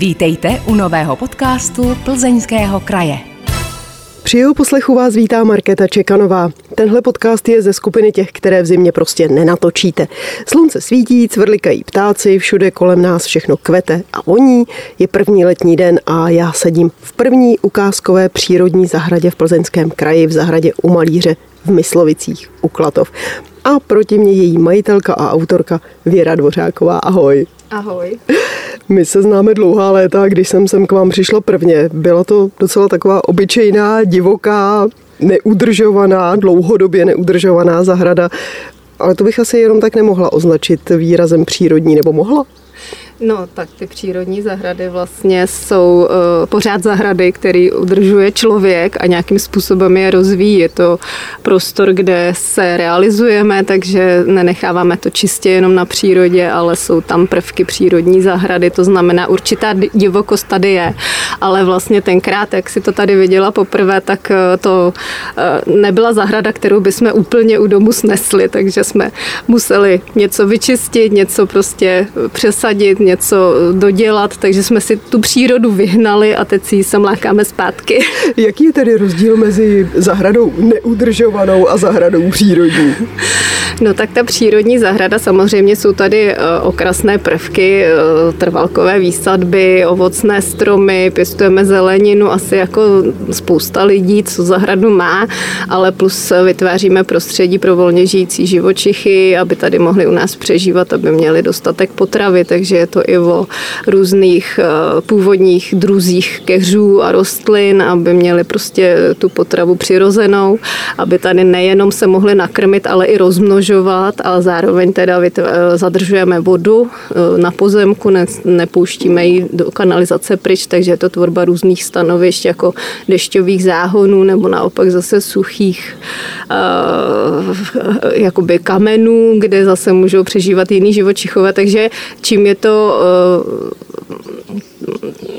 Vítejte u nového podcastu Plzeňského kraje. Při jeho poslechu vás vítá Markéta Čekanová. Tenhle podcast je ze skupiny těch, které v zimě prostě nenatočíte. Slunce svítí, cvrlikají ptáci, všude kolem nás všechno kvete a voní. Je první letní den a já sedím v první ukázkové přírodní zahradě v Plzeňském kraji v zahradě u Malíře v Myslovicích u Klatov. A proti mě její majitelka a autorka Věra Dvořáková. Ahoj. Ahoj. My se známe dlouhá léta, když jsem sem k vám přišla prvně. Byla to docela taková obyčejná, divoká, neudržovaná, dlouhodobě neudržovaná zahrada. Ale to bych asi jenom tak nemohla označit výrazem přírodní, nebo mohla? No, tak ty přírodní zahrady vlastně jsou uh, pořád zahrady, který udržuje člověk a nějakým způsobem je rozvíjí. Je to prostor, kde se realizujeme, takže nenecháváme to čistě jenom na přírodě, ale jsou tam prvky přírodní zahrady, to znamená určitá divokost tady je. Ale vlastně tenkrát, jak si to tady viděla poprvé, tak eh, to uh, nebyla zahrada, kterou bychom úplně u domu snesli, takže jsme museli něco vyčistit, něco prostě přesadit, něco dodělat, takže jsme si tu přírodu vyhnali a teď si ji sem lákáme zpátky. Jaký je tedy rozdíl mezi zahradou neudržovanou a zahradou přírodní? No tak ta přírodní zahrada, samozřejmě jsou tady eh, okrasné prvky, eh, trvalkové výsadby, ovocné stromy, pěstujeme zeleninu, asi jako spousta lidí, co zahradu má, ale plus vytváříme prostředí pro volně žijící živočichy, aby tady mohli u nás přežívat, aby měli dostatek potravy, takže je to i o různých eh, původních druzích keřů a rostlin, aby měli prostě tu potravu přirozenou, aby tady nejenom se mohli nakrmit, ale i rozmnožovat a zároveň teda eh, zadržujeme vodu eh, na pozemku, ne, nepouštíme ji do kanalizace pryč, takže je to tvorba různých stanovišť jako dešťových záhonů nebo naopak zase suchých jakoby kamenů, kde zase můžou přežívat jiný živočichové, takže čím je to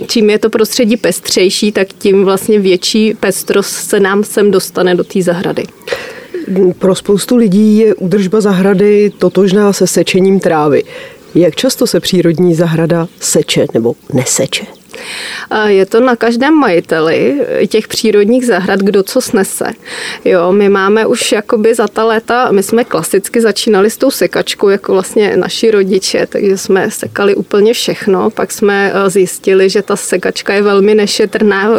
čím je to prostředí pestřejší, tak tím vlastně větší pestrost se nám sem dostane do té zahrady. Pro spoustu lidí je údržba zahrady totožná se sečením trávy. Jak často se přírodní zahrada seče nebo neseče? Je to na každém majiteli těch přírodních zahrad, kdo co snese. Jo, my máme už jakoby za ta léta, my jsme klasicky začínali s tou sekačkou, jako vlastně naši rodiče, takže jsme sekali úplně všechno. Pak jsme eh, zjistili, že ta sekačka je velmi nešetrná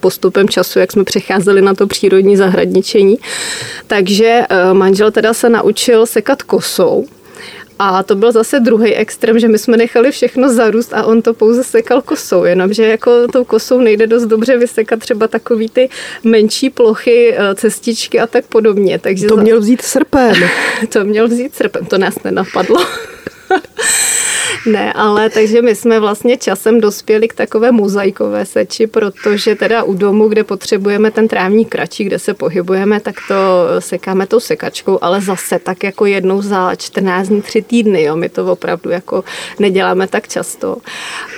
postupem času, jak jsme přecházeli na to přírodní zahradničení. Takže eh, manžel teda se naučil sekat kosou, a to byl zase druhý extrém, že my jsme nechali všechno zarůst a on to pouze sekal kosou, jenomže jako tou kosou nejde dost dobře vysekat třeba takový ty menší plochy, eh, cestičky a tak podobně. Takže to měl vzít srpem. to měl vzít srpem, to nás nenapadlo. Ne, ale takže my jsme vlastně časem dospěli k takové mozaikové seči, protože teda u domu, kde potřebujeme ten trávník kratší, kde se pohybujeme, tak to sekáme tou sekačkou, ale zase tak jako jednou za 14 dní, 3 týdny, jo, my to opravdu jako neděláme tak často.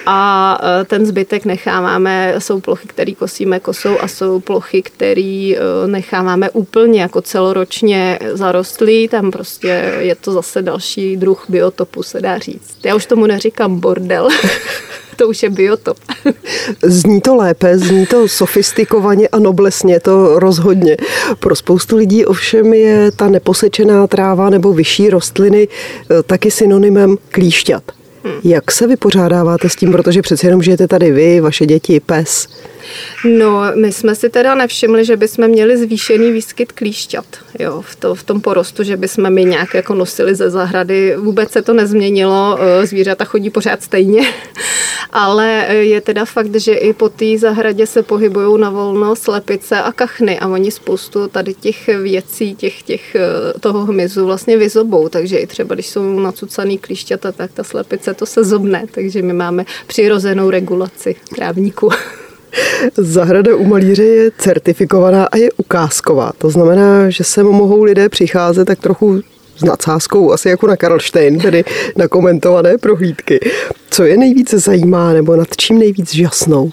A e, ten zbytek necháváme, jsou plochy, které kosíme kosou a jsou plochy, které e, necháváme úplně jako celoročně zarostlý, tam prostě je to zase další druh biotopu, se dá říct. Já už tomu neříkám bordel, to už je biotop. Zní to lépe, zní to sofistikovaně a noblesně, to rozhodně. Pro spoustu lidí ovšem je ta neposečená tráva nebo vyšší rostliny eh, taky synonymem klíšťat. Hmm. Jak se vypořádáváte s tím, protože přeci jenom žijete tady vy, vaše děti, pes? No, my jsme si teda nevšimli, že bychom měli zvýšený výskyt klíšťat jo, v, to, v tom porostu, že bychom my nějak jako nosili ze zahrady. Vůbec se to nezměnilo, eh, zvířata chodí pořád stejně, ale eh, je teda fakt, že i po té zahradě se pohybují na volno slepice a kachny a oni spoustu tady těch věcí, těch, těch, eh, toho hmyzu vlastně vyzobou, takže i třeba, když jsou nacucaný klíšťata, tak ta slepice to se zobne, takže my máme přirozenou regulaci trávníku. Zahrada u malíře je certifikovaná a je ukázková. To znamená, že se mohou lidé přicházet tak trochu s nadsázkou, asi jako na Karlštejn, tedy na komentované prohlídky. Co je nejvíce zajímá nebo nad čím nejvíc žasnou?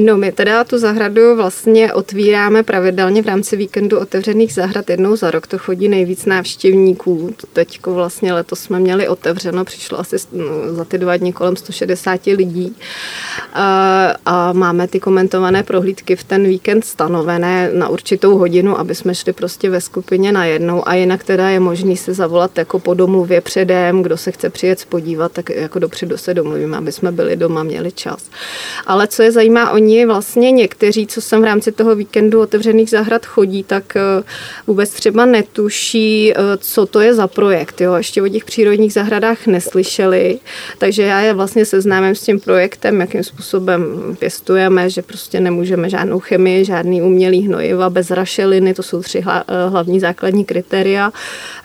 No my teda tu zahradu vlastně otvíráme pravidelně v rámci víkendu otevřených zahrad jednou za rok. To chodí nejvíc návštěvníků. Teďko vlastně letos jsme měli otevřeno, přišlo asi no, za ty dva dny kolem 160 lidí. A, a máme ty komentované prohlídky v ten víkend stanovené na určitou hodinu, aby jsme šli prostě ve skupině na jednou a jinak teda je možný se zavolat jako po domluvě předem, kdo se chce přijet podívat, tak jako dopředu se domluvíme, aby jsme byli doma, měli čas. Ale co je zajímá, oni vlastně někteří, co sem v rámci toho víkendu otevřených zahrad chodí, tak eh, vůbec třeba netuší, eh, co to je za projekt. Jo? Ještě o těch přírodních zahradách neslyšeli, takže já je vlastně seznámím s tím projektem, jakým způsobem pěstujeme, že prostě nemůžeme žádnou chemii, žádný umělý hnojiva bez rašeliny, to jsou tři eh, hlavní základní kritéria,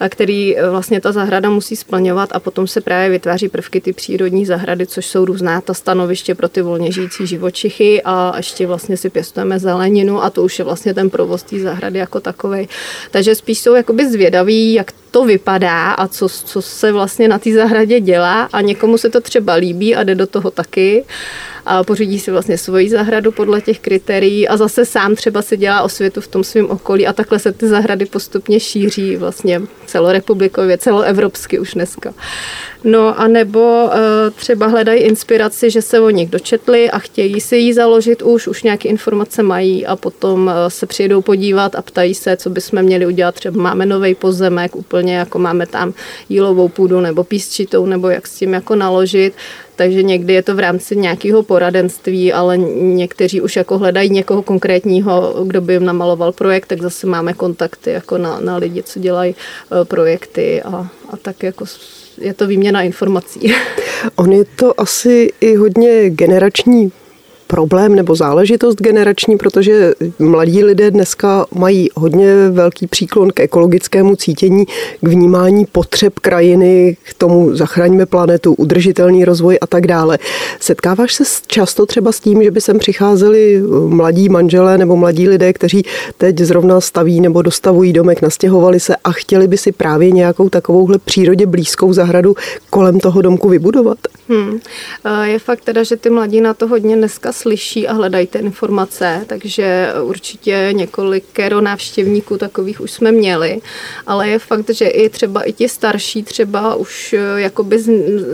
který vlastně ta zahrada musí splňovat a potom se právě vytváří prvky ty přírodní zahrady, což jsou různá ta stanoviště pro ty volně žijící živočichy a ještě vlastně si pěstujeme zeleninu a to už je vlastně ten provoz té zahrady jako takový. Takže spíš jsou jakoby zvědaví, jak to vypadá a co, co se vlastně na té zahradě dělá a někomu se to třeba líbí a jde do toho taky a pořídí si vlastně svoji zahradu podle těch kritérií a zase sám třeba si dělá osvětu v tom svém okolí a takhle se ty zahrady postupně šíří vlastně celorepublikově, celoevropsky už dneska. No a nebo uh, třeba hledají inspiraci, že se o nich dočetli a chtějí si ji založit už, už nějaké informace mají a potom uh, se přijedou podívat a ptají se, co bychom měli udělat. Třeba máme nový pozemek, úplně jako máme tam jílovou půdu nebo písčitou, nebo jak s tím jako naložit. Takže někdy je to v rámci nějakého poradenství, ale někteří už jako hledají někoho konkrétního, kdo by jim namaloval projekt, tak zase máme kontakty jako na, na lidi, co dělají uh, projekty a, a tak jako je to výměna informací. On je to asi i hodně generační problém nebo záležitost generační, protože mladí lidé dneska mají hodně velký příklon k ekologickému cítění, k vnímání potřeb krajiny, k tomu zachraňme planetu, udržitelný rozvoj a tak dále. Setkáváš se často třeba s tím, že by sem přicházeli mladí manželé nebo mladí lidé, kteří teď zrovna staví nebo dostavují domek, nastěhovali se a chtěli by si právě nějakou takovouhle přírodě blízkou zahradu kolem toho domku vybudovat? Hmm. Je fakt teda, že ty mladí na to hodně dneska slyší a hledají ty informace, takže určitě několikero návštěvníků takových už jsme měli, ale je fakt, že i třeba i ti starší třeba už eh, jakoby z,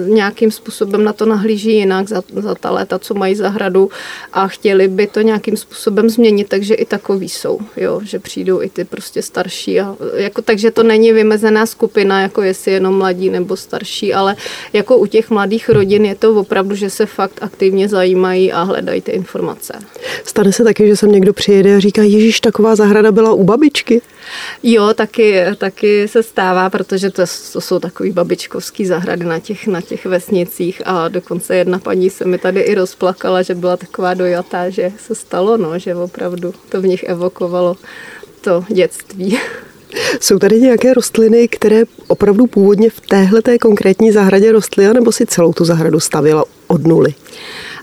nějakým způsobem na to nahlíží jinak za, za ta léta, co mají zahradu a chtěli by to nějakým způsobem změnit, takže i takový jsou, jo, že přijdou i ty prostě starší. A, jako, takže to není vymezená skupina, jako jestli jenom mladí nebo starší, ale jako u těch mladých rodin je to opravdu, že se fakt aktivně zajímají a hledají hledají ty informace. Stane se taky, že sem někdo přijede a říká, Ježíš, taková zahrada byla u babičky? Jo, taky, taky se stává, protože to, to jsou takový babičkovský zahrady na těch, na těch vesnicích a dokonce jedna paní se mi tady i rozplakala, že byla taková dojatá, že se stalo, no, že opravdu to v nich evokovalo to dětství. Jsou tady nějaké rostliny, které opravdu původně v téhle konkrétní zahradě rostly, anebo si celou tu zahradu stavila od nuly?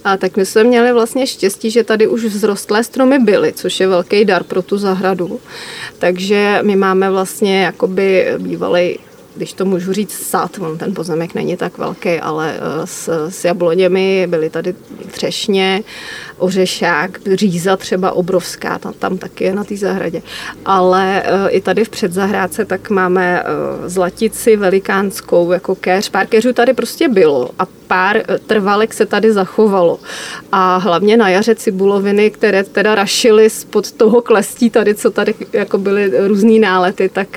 A tak my jsme měli vlastně štěstí, že tady už vzrostlé stromy byly, což je velký dar pro tu zahradu. Takže my máme vlastně jakoby bývalý když to můžu říct, sad, on ten pozemek není tak velký, ale eh, s, s jabloněmi byly tady třešně, ořešák, říza třeba obrovská, tam, tam taky je na té zahradě. Ale uh, i tady v předzahrádce tak máme uh, zlatici velikánskou, jako keř. Pár keřů tady prostě bylo a pár trvalek se tady zachovalo. A hlavně na jaře cibuloviny, které teda rašily spod toho klestí tady, co tady jako byly různý nálety, tak,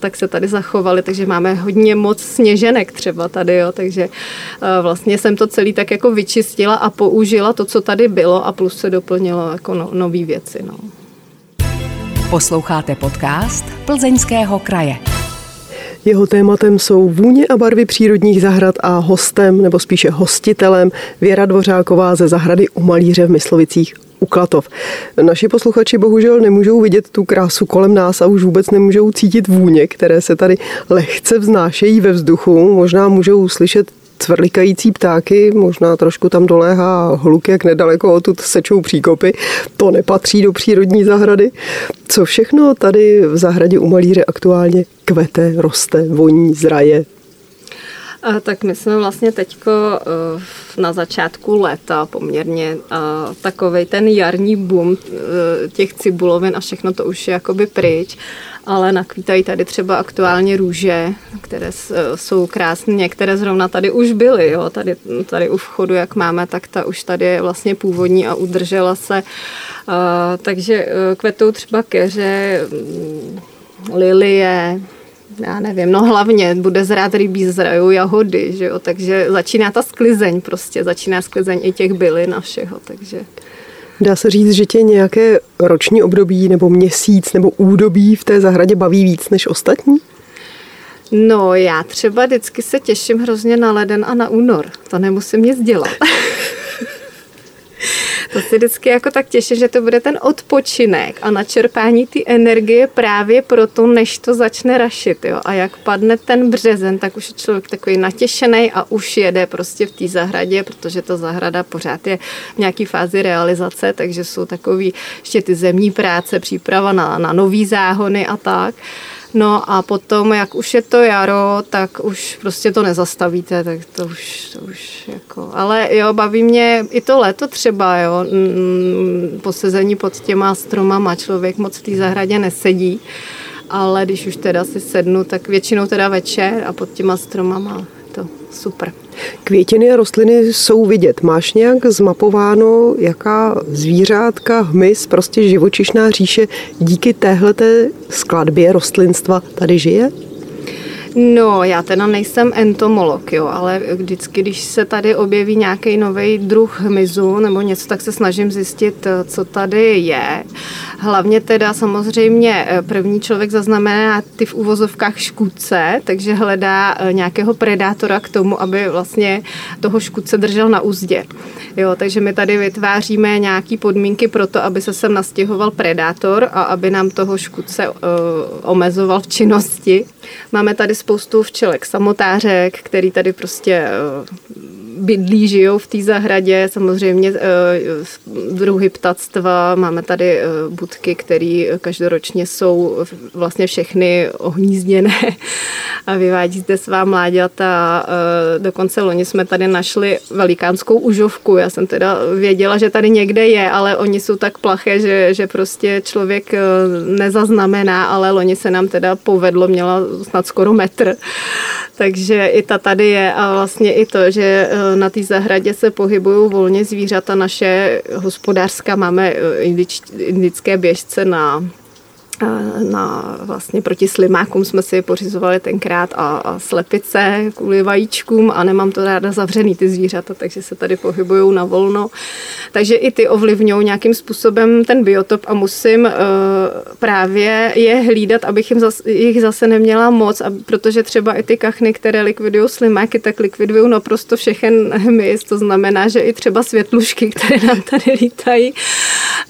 tak se tady zachovaly, takže máme hodně moc sněženek třeba tady, jo, takže vlastně jsem to celý tak jako vyčistila a použila to, co tady bylo a plus se doplnilo jako no, nové věci. No. Posloucháte podcast Plzeňského kraje. Jeho tématem jsou vůně a barvy přírodních zahrad a hostem, nebo spíše hostitelem, Věra Dvořáková ze zahrady u Malíře v Myslovicích u Klatov. Naši posluchači bohužel nemůžou vidět tu krásu kolem nás a už vůbec nemůžou cítit vůně, které se tady lehce vznášejí ve vzduchu. Možná můžou slyšet cvrlikající ptáky, možná trošku tam doléhá hluk, jak nedaleko odtud sečou příkopy. To nepatří do přírodní zahrady. Co všechno tady v zahradě u Malíře aktuálně kvete, roste, voní, zraje? Tak my jsme vlastně teďko uh, na začátku léta poměrně uh, takovej ten jarní boom uh, těch cibulovin a všechno to už je jakoby pryč ale nakvítají tady třeba aktuálně růže, které jsou krásné, některé zrovna tady už byly, jo, tady, tady u vchodu, jak máme, tak ta už tady je vlastně původní a udržela se, takže kvetou třeba keře, mm, lilie, já nevím, no hlavně bude zrát rybí, zrajou jahody, že jo, takže začíná ta sklizeň prostě, začíná sklizeň i těch bylin a všeho, takže... Dá se říct, že tě nějaké roční období nebo měsíc nebo údobí v té zahradě baví víc než ostatní? No, já třeba vždycky se těším hrozně na leden a na únor. To nemusím nic dělat. To si vždycky jako tak těším, že to bude ten odpočinek a načerpání ty energie právě proto, než to začne rašit. Jo? A jak padne ten březen, tak už je člověk takový natěšený a už jede prostě v té zahradě, protože ta zahrada pořád je v nějaké fázi realizace, takže jsou takový ještě ty zemní práce, příprava na, na nový záhony a tak. No a potom, jak už je to jaro, tak už prostě to nezastavíte, tak to už, to už jako, ale jo, baví mě i to léto třeba, jo, posezení pod těma stromama, člověk moc v té zahradě nesedí, ale když už teda si sednu, tak většinou teda večer a pod těma stromama super. Květiny a rostliny jsou vidět. Máš nějak zmapováno, jaká zvířátka, hmyz, prostě živočišná říše díky téhleté skladbě rostlinstva tady žije? No, já teda nejsem entomolog, jo, ale vždycky, když se tady objeví nějaký nový druh hmyzu nebo něco, tak se snažím zjistit, co tady je. Hlavně teda samozřejmě eh, první člověk zaznamená ty v úvozovkách škůdce, takže hledá eh, nějakého predátora k tomu, aby vlastně toho škůdce držel na úzdě. Jo, takže my tady vytváříme nějaké podmínky pro to, aby se sem nastěhoval predátor a aby nám toho škůdce uh, omezoval v činnosti. Máme tady spoustu včelek samotářek, který tady prostě uh, bydlí, žijou v té zahradě, samozřejmě eh, druhy ptactva, máme tady eh, budky, které každoročně jsou vlastně všechny ohnízděné a vyvádí zde svá mláďata. Eh, dokonce loni jsme tady našli velikánskou užovku. Já jsem teda věděla, že tady někde je, ale oni jsou tak plaché, že, že prostě člověk nezaznamená, ale loni se nám teda povedlo, měla snad skoro metr. Takže i ta tady je a vlastně i to, že na té zahradě se pohybují volně zvířata naše hospodářská. Máme eh, indické běžce na na vlastně proti slimákům jsme si pořizovali tenkrát a, a slepice kvůli vajíčkům a nemám to ráda zavřený ty zvířata, takže se tady pohybují na volno. Takže i ty ovlivňují nějakým způsobem ten biotop a musím uh, právě je hlídat, abych jim zas, jich zase neměla moc, a protože třeba i ty kachny, které likvidují slimáky, tak likvidují naprosto všechen hmyz, to znamená, že i třeba světlušky, které nám tady lítají,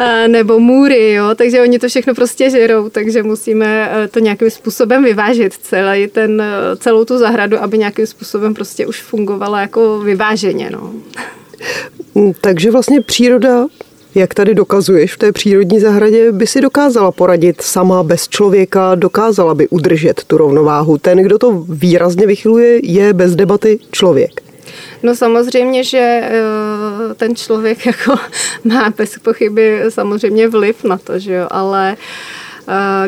uh, nebo můry, jo, takže oni to všechno prostě žerou hrou, takže musíme eh, to nějakým způsobem vyvážit celý ten, eh, celou tu zahradu, aby nějakým způsobem prostě už fungovala jako vyváženě. No. Mm, takže vlastně příroda jak tady dokazuješ v té přírodní zahradě, by si dokázala poradit sama bez člověka, dokázala by udržet tu rovnováhu. Ten, kdo to výrazně vychyluje, je bez debaty člověk. No samozřejmě, že eh, ten člověk jako má bez pochyby samozřejmě vliv na to, že jo, ale uh,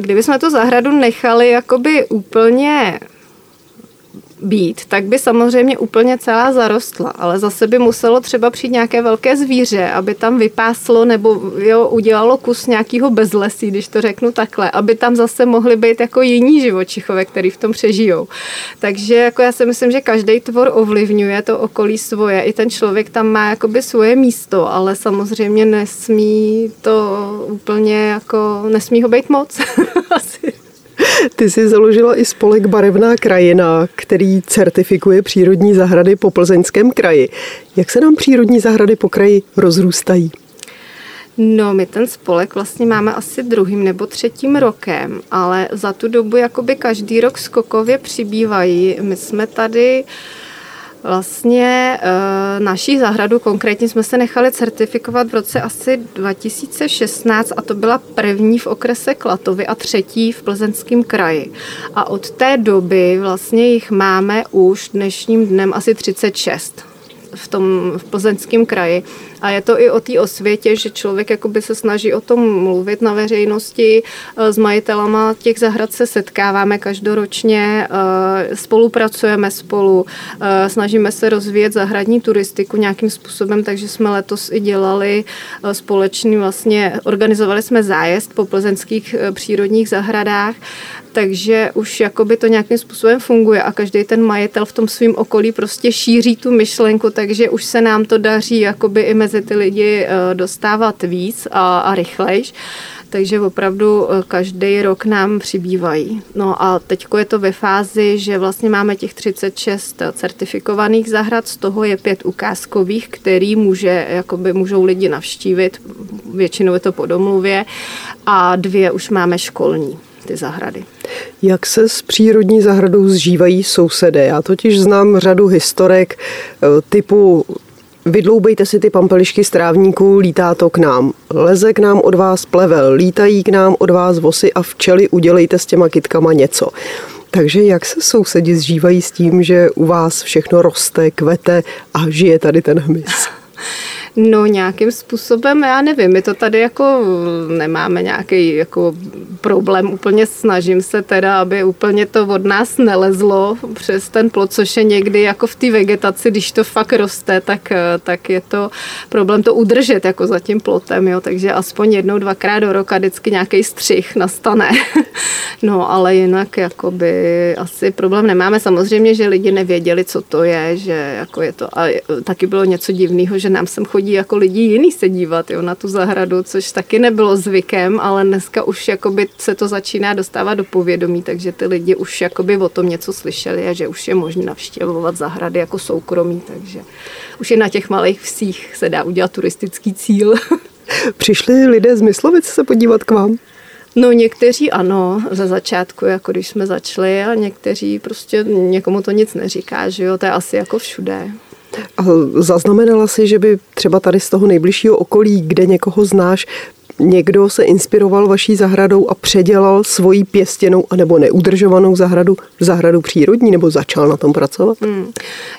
Kdybychom tu zahradu nechali jakoby úplně být, tak by samozřejmě úplně celá zarostla, ale zase by muselo třeba přijít nějaké velké zvíře, aby tam vypáslo nebo jo, udělalo kus nějakého bezlesí, když to řeknu takhle, aby tam zase mohly být jako jiní živočichové, který v tom přežijou. Takže jako já si myslím, že každý tvor ovlivňuje to okolí svoje, i ten člověk tam má jakoby svoje místo, ale samozřejmě nesmí to úplně jako, nesmí ho být moc. Asi. Ty jsi založila i spolek Barevná krajina, který certifikuje přírodní zahrady po plzeňském kraji. Jak se nám přírodní zahrady po kraji rozrůstají? No, my ten spolek vlastně máme asi druhým nebo třetím rokem, ale za tu dobu jakoby každý rok skokově přibývají. My jsme tady Vlastně e, naší zahradu konkrétně jsme se nechali certifikovat v roce asi 2016 a to byla první v okrese Klatovy a třetí v Plzeňském kraji. A od té doby vlastně jich máme už dnešním dnem asi 36 v tom v plzeňském kraji. A je to i o té osvětě, že člověk jakoby se snaží o tom mluvit na veřejnosti. Eh, s majitelama těch zahrad se setkáváme každoročně, eh, spolupracujeme spolu, eh, snažíme se rozvíjet zahradní turistiku nějakým způsobem, takže jsme letos i dělali společný vlastně, organizovali jsme zájezd po plzeňských přírodních zahradách, takže už jakoby to nějakým způsobem funguje a každý ten majitel v tom svém okolí prostě šíří tu myšlenku, takže už se nám to daří jakoby i mezi ty lidi eh, dostávat víc a, a rychlejš. Takže opravdu eh, každý rok nám přibývají. No a teď je to ve fázi, že vlastně máme těch 36 certifikovaných zahrad, z toho je pět ukázkových, který může, jakoby můžou lidi navštívit, většinou je to po domluvě, a dvě už máme školní ty zahrady. Jak se s přírodní zahradou zžívají sousedé? Já totiž znám řadu historek eh, typu Vydloubejte si ty pampelišky z trávníků, lítá to k nám. Leze k nám od vás plevel, lítají k nám od vás vosy a včely, udělejte s těma kytkama něco. Takže jak se sousedi zžívají s tím, že u vás všechno roste, kvete a žije tady ten hmyz? No nějakým způsobem, já nevím, my to tady jako nemáme nějaký jako problém, úplně snažím se teda, aby úplně to od nás nelezlo přes ten plot, což je někdy jako v té vegetaci, když to fakt roste, tak, tak je to problém to udržet jako za tím plotem, jo, takže aspoň jednou, dvakrát do roka vždycky nějaký střih nastane. no, ale jinak jakoby asi problém nemáme. Samozřejmě, že lidi nevěděli, co to je, že jako je to, a taky bylo něco divného, že nám sem chodí chodí jako lidi jiný se dívat jo, na tu zahradu, což taky nebylo zvykem, ale dneska už jakoby se to začíná dostávat do povědomí, takže ty lidi už jakoby o tom něco slyšeli a že už je možné navštěvovat zahrady jako soukromí, takže už i na těch malých vsích se dá udělat turistický cíl. Přišli lidé z Myslovic se podívat k vám? No někteří ano, za začátku, jako když jsme začali a někteří prostě někomu to nic neříká, že jo, to je asi jako všude. A zaznamenala si, že by třeba tady z toho nejbližšího okolí, kde někoho znáš, někdo se inspiroval vaší zahradou a předělal svoji pěstěnou anebo neudržovanou zahradu v zahradu přírodní nebo začal na tom pracovat? Hmm.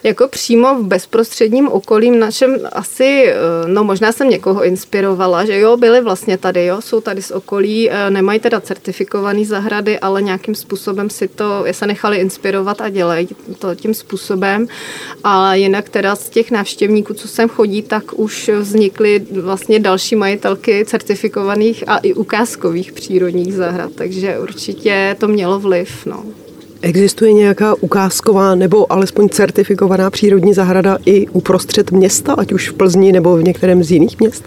Jako přímo v bezprostředním okolí našem asi, eh, no možná jsem někoho inspirovala, že jo, byli vlastně tady, jo, jsou tady z okolí, eh, nemají teda certifikované zahrady, ale nějakým způsobem si to, je se nechali inspirovat a dělají to tím způsobem. A jinak teda z těch návštěvníků, co sem chodí, tak už vznikly vlastně další majitelky certifikovaných certifikovaných a i ukázkových přírodních zahrad, takže určitě to mělo vliv. No. Existuje nějaká ukázková nebo alespoň certifikovaná přírodní zahrada i uprostřed města, ať už v Plzni nebo v některém z jiných měst?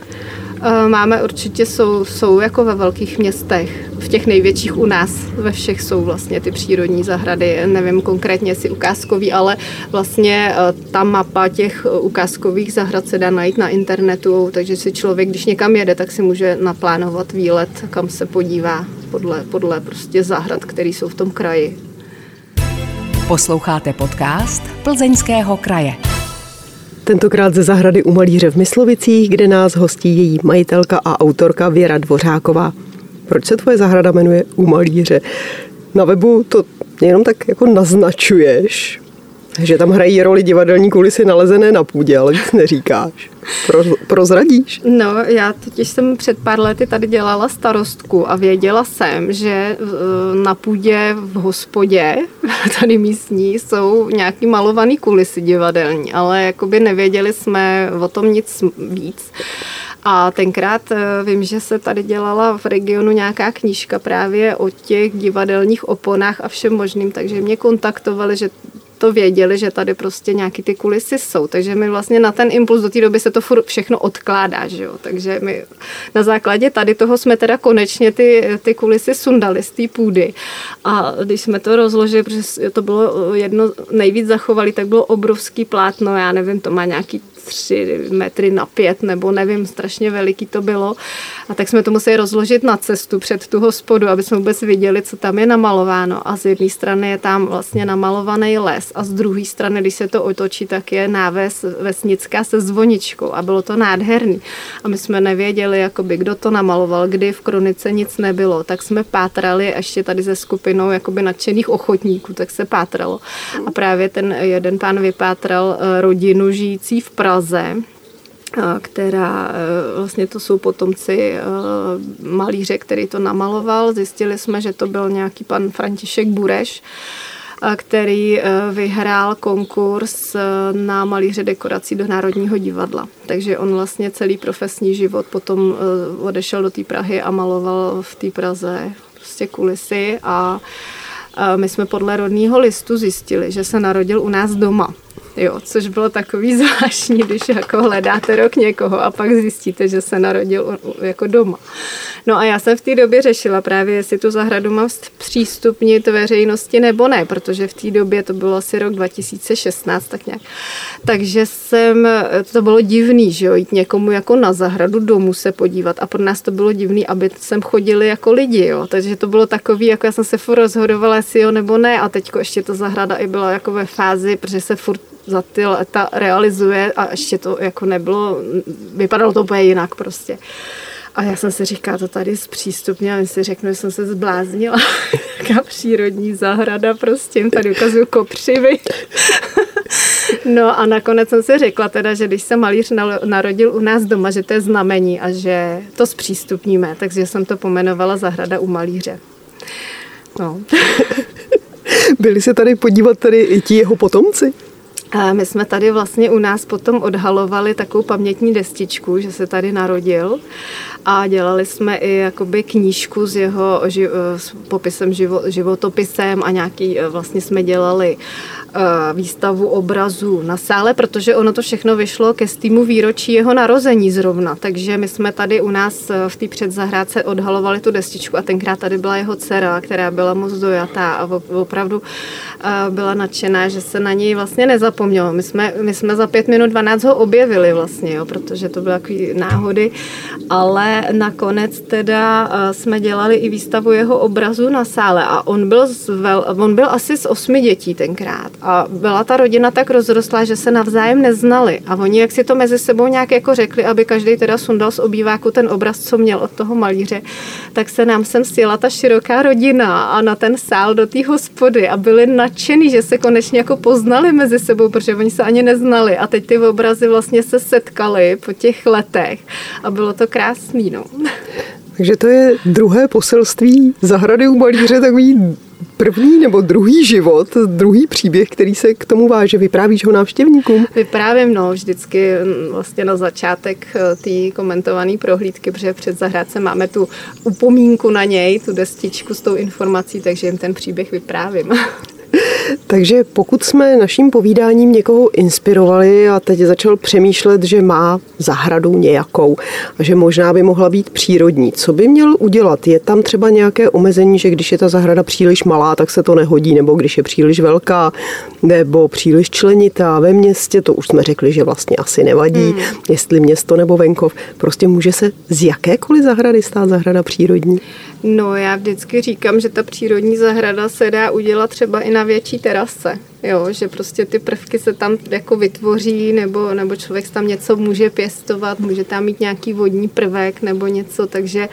Eh, máme určitě, jsou, jsou jako ve velkých městech, v těch největších u nás, ve všech jsou vlastně ty přírodní zahrady, nevím konkrétně jestli ukázkový, ale vlastně eh, ta mapa těch eh, ukázkových zahrad se dá najít na internetu, takže si člověk, když někam jede, tak si může naplánovat výlet, kam se podívá podle, podle prostě zahrad, které jsou v tom kraji. Posloucháte podcast Plzeňského kraje. Tentokrát ze zahrady u Malíře v Myslovicích, kde nás hostí její majitelka a autorka Věra Dvořáková. Proč se tvoje zahrada jmenuje U Malíře? Na webu to jenom tak jako naznačuješ, že tam hrají roli divadelní kulisy nalezené na půdě, ale nic neříkáš. Pro, prozradíš? No, já totiž jsem před pár lety tady dělala starostku a věděla jsem, že e, na půdě v hospodě, tady místní, jsou nějaký malovaný kulisy divadelní, ale jakoby nevěděli jsme o tom nic víc. A tenkrát e, vím, že se tady dělala v regionu nějaká knížka právě o těch divadelních oponách a všem možným, takže mě kontaktovali, že to věděli, že tady prostě nějaký ty kulisy jsou. Takže my vlastně na ten impuls do té doby se to furt všechno odkládá, že jo. Takže my na základě tady toho jsme teda konečně ty, ty kulisy sundali z té půdy. A když jsme to rozložili, protože to bylo jedno nejvíc zachovali, tak bylo obrovský plátno, já nevím, to má nějaký tři metry na pět, nebo nevím, strašně veliký to bylo. A tak jsme to museli rozložit na cestu před tu hospodu, aby jsme vůbec viděli, co tam je namalováno. A z jedné strany je tam vlastně namalovaný les a z druhé strany, když se to otočí, tak je náves vesnická se zvoničkou a bylo to nádherný. A my jsme nevěděli, jakoby, kdo to namaloval, kdy v kronice nic nebylo, tak jsme pátrali ještě tady ze skupinou jakoby nadšených ochotníků, tak se pátralo. A právě ten jeden pán vypátral eh, rodinu žijící v Praze, eh, která eh, vlastně to jsou potomci malíře, který to namaloval. Zjistili jsme, že to byl nějaký pan František Bureš, který vyhrál konkurs na malíře dekorací do Národního divadla. Takže on vlastně celý profesní život potom odešel do té Prahy a maloval v té Praze prostě kulisy a my jsme podle rodného listu zjistili, že se narodil u nás doma. Jo, což bylo takový zvláštní, když jako hledáte rok někoho a pak zjistíte, že se narodil jako doma. No a já jsem v té době řešila právě, jestli tu zahradu mám přístupnit veřejnosti nebo ne, protože v té době to bylo asi rok 2016, tak nějak. Takže jsem, to bylo divný, že jo, jít někomu jako na zahradu domu se podívat a pro nás to bylo divný, aby sem chodili jako lidi, jo. Takže to bylo takový, jako já jsem se furt rozhodovala, jestli jo nebo ne a teďko ještě ta zahrada i byla jako ve fázi, protože se furt za ty léta realizuje a ještě to jako nebylo, vypadalo to úplně jinak prostě. A já jsem si říkala, to tady zpřístupně a si řeknu, že jsem se zbláznila. Jaká přírodní zahrada prostě, tady ukazuju kopřivy. no a nakonec jsem si řekla teda, že když se malíř narodil u nás doma, že to je znamení a že to zpřístupníme, takže jsem to pomenovala zahrada u malíře. No. Byli se tady podívat tady i ti jeho potomci? My jsme tady vlastně u nás potom odhalovali takovou pamětní destičku, že se tady narodil a dělali jsme i jakoby knížku s jeho ži, s popisem živo, životopisem a nějaký vlastně jsme dělali Eh, výstavu obrazů na sále, protože ono to všechno vyšlo ke stýmu výročí jeho narození zrovna. Takže my jsme tady u nás eh, v té předzahrádce odhalovali tu destičku a tenkrát tady byla jeho dcera, která byla moc dojatá a opravdu eh, byla nadšená, že se na něj vlastně nezapomnělo. My jsme, my jsme za pět minut 12 ho objevili vlastně, jo, protože to byly takové náhody, ale nakonec teda jsme dělali i výstavu jeho obrazu na sále a on byl, zvel, on byl asi z osmi dětí tenkrát a byla ta rodina tak rozrostlá, že se navzájem neznali. A oni, jak si to mezi sebou nějak jako řekli, aby každý teda sundal z obýváku ten obraz, co měl od toho malíře, tak se nám sem sjela ta široká rodina a na ten sál do té hospody a byli nadšený, že se konečně jako poznali mezi sebou, protože oni se ani neznali. A teď ty obrazy vlastně se setkali po těch letech a bylo to krásný. No. Takže to je druhé poselství zahrady u malíře, takový první nebo druhý život, druhý příběh, který se k tomu váže. Vyprávíš ho návštěvníkům? Vyprávím, no, vždycky mm, vlastně na začátek eh, té komentované prohlídky, protože před zahrádce máme tu upomínku na něj, tu destičku s tou informací, takže jim ten příběh vyprávím. Takže pokud jsme naším povídáním někoho inspirovali a teď začal přemýšlet, že má zahradu nějakou a že možná by mohla být přírodní, co by měl udělat? Je tam třeba nějaké omezení, že když je ta zahrada příliš malá, tak se to nehodí, nebo když je příliš velká, nebo příliš členitá ve městě, to už jsme řekli, že vlastně asi nevadí, hmm. jestli město nebo venkov. Prostě může se z jakékoliv zahrady stát zahrada přírodní? No, já vždycky říkám, že ta přírodní zahrada se dá udělat třeba i na větší terase. Jo, že prostě ty prvky se tam jako vytvoří, nebo, nebo člověk tam něco může pěstovat, může tam mít nějaký vodní prvek nebo něco, takže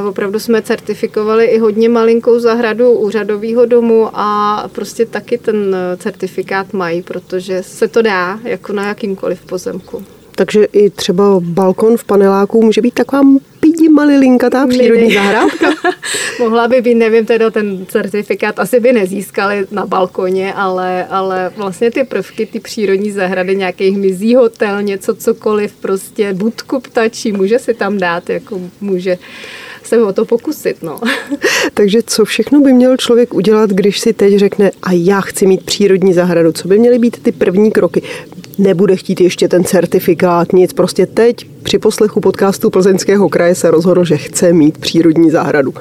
uh, opravdu jsme certifikovali i hodně malinkou zahradu úřadového domu a prostě taky ten certifikát mají, protože se to dá jako na jakýmkoliv pozemku. Takže i třeba balkon v paneláku může být taková pidi malilinka přírodní zahrádka. Mohla by být, nevím, teda ten certifikát asi by nezískali na balkoně, ale, ale vlastně ty prvky, ty přírodní zahrady, nějaký hmyzí hotel, něco cokoliv, prostě budku ptačí, může si tam dát, jako může se o to pokusit. No. Takže co všechno by měl člověk udělat, když si teď řekne, a já chci mít přírodní zahradu? Co by měly být ty první kroky? Nebude chtít ještě ten certifikát, nic. Prostě teď při poslechu podcastu Plzeňského kraje se rozhodl, že chce mít přírodní zahradu.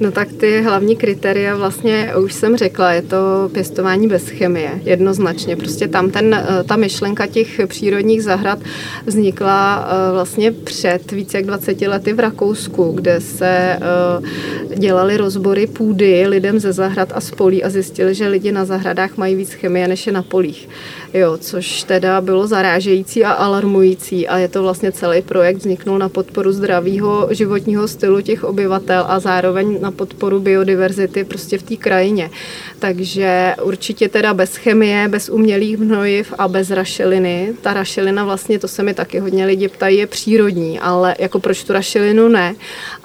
No tak ty hlavní kritéria vlastně už jsem řekla, je to pěstování bez chemie, jednoznačně. Prostě tam ten, eh, ta myšlenka těch přírodních zahrad vznikla eh, vlastně před více jak 20 lety v Rakousku, kde se eh, dělali rozbory půdy lidem ze zahrad a spolí a zjistili, že lidi na zahradách mají víc chemie než je na polích. Jo, což teda bylo zarážející a alarmující a je to vlastně celý projekt vzniknul na podporu zdravého životního stylu těch obyvatel a zároveň na podporu biodiverzity prostě v té krajině. Takže určitě teda bez chemie, bez umělých hnojiv a bez rašeliny. Ta rašelina vlastně, to se mi taky hodně lidi ptají, je přírodní, ale jako proč tu rašelinu ne,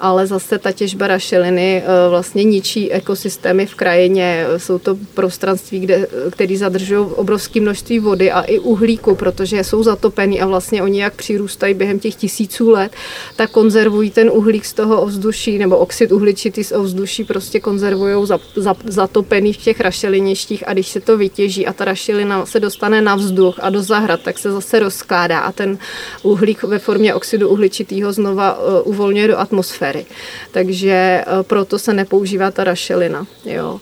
ale zase ta těžba rašeliny eh, vlastně ničí ekosystémy v krajině. Jsou to prostranství, kde, který zadržují obrovské množství vody a i uhlíku, protože jsou zatopený a vlastně oni jak přirůstají během těch tisíců let, tak konzervují ten uhlík z toho ovzduší nebo oxid uhličitý z ovzduší prostě konzervují za, za, zatopený v těch rašeliništích a když se to vytěží a ta rašelina se dostane na vzduch a do zahrad, tak se zase rozkládá a ten uhlík ve formě oxidu uhličitého znova uh, uvolňuje do atmosféry. Takže uh, proto se nepoužívá ta rašelina. Jo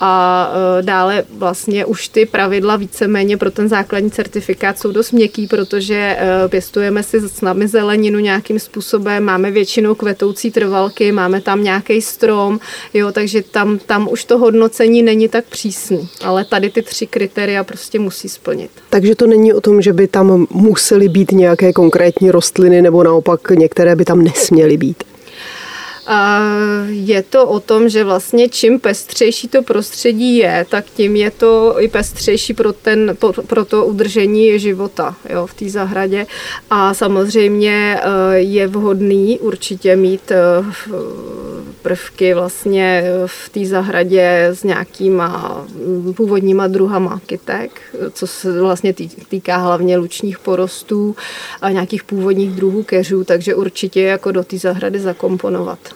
a e, dále vlastně už ty pravidla víceméně pro ten základní certifikát jsou dost měkký, protože e, pěstujeme si s námi zeleninu nějakým způsobem, máme většinou kvetoucí trvalky, máme tam nějaký strom, jo, takže tam, tam už to hodnocení není tak přísný, ale tady ty tři kritéria prostě musí splnit. Takže to není o tom, že by tam musely být nějaké konkrétní rostliny nebo naopak některé by tam nesměly být. Je to o tom, že vlastně čím pestřejší to prostředí je, tak tím je to i pestřejší pro, ten, pro to udržení života jo, v té zahradě. A samozřejmě eh, je vhodný určitě mít eh, prvky vlastně v té zahradě s nějakýma původníma druhama kytek, co se vlastně týká hlavně lučních porostů a nějakých původních druhů keřů, takže určitě jako do té zahrady zakomponovat.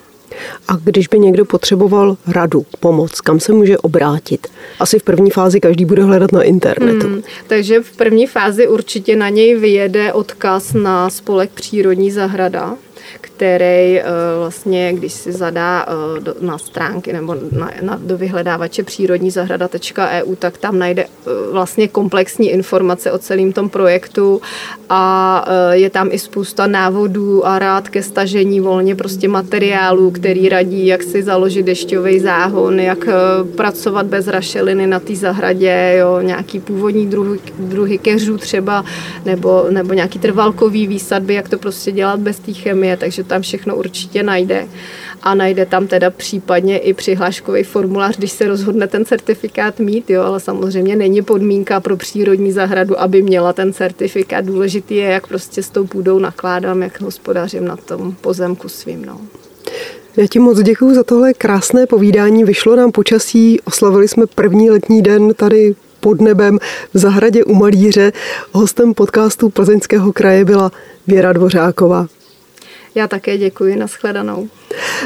A když by někdo potřeboval radu, pomoc, kam se může obrátit? Asi v první fázi každý bude hledat na internetu. Hmm, takže v první fázi určitě na něj vyjede odkaz na spolek Přírodní zahrada, který eh, vlastně, když si zadá eh, na stránky nebo na, na, do vyhledávače přírodní zahrada.eu, tak tam najde eh, vlastně komplexní informace o celém tom projektu a je tam i spousta návodů a rád ke stažení volně prostě materiálů, který radí, jak si založit dešťový záhon, jak pracovat bez rašeliny na té zahradě, jo, nějaký původní druhy, druhy keřů třeba, nebo, nebo nějaký trvalkový výsadby, jak to prostě dělat bez té chemie, takže tam všechno určitě najde. A najde tam teda případně i přihláškový formulář, když se rozhodne ten certifikát mít, jo, ale samozřejmě není podmínka pro přírodní zahradu, aby měla ten certifikát. Důležitý je, jak prostě s tou půdou nakládám, jak hospodařím na tom pozemku svým. No. Já ti moc děkuji za tohle krásné povídání. Vyšlo nám počasí, oslavili jsme první letní den tady pod nebem v zahradě u Malíře. Hostem podcastu Plzeňského kraje byla Věra Dvořáková. Já také děkuji, nashledanou.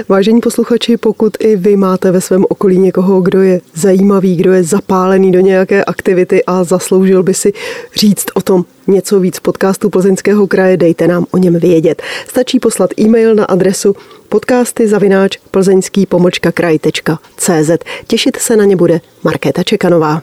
Vážení posluchači, pokud i vy máte ve svém okolí někoho, kdo je zajímavý, kdo je zapálený do nějaké aktivity a zasloužil by si říct o tom něco víc podcastu Plzeňského kraje, dejte nám o něm vědět. Stačí poslat e-mail na adresu podcasty zavináč plzeňský kraj.cz. Těšit se na ně bude Markéta Čekanová.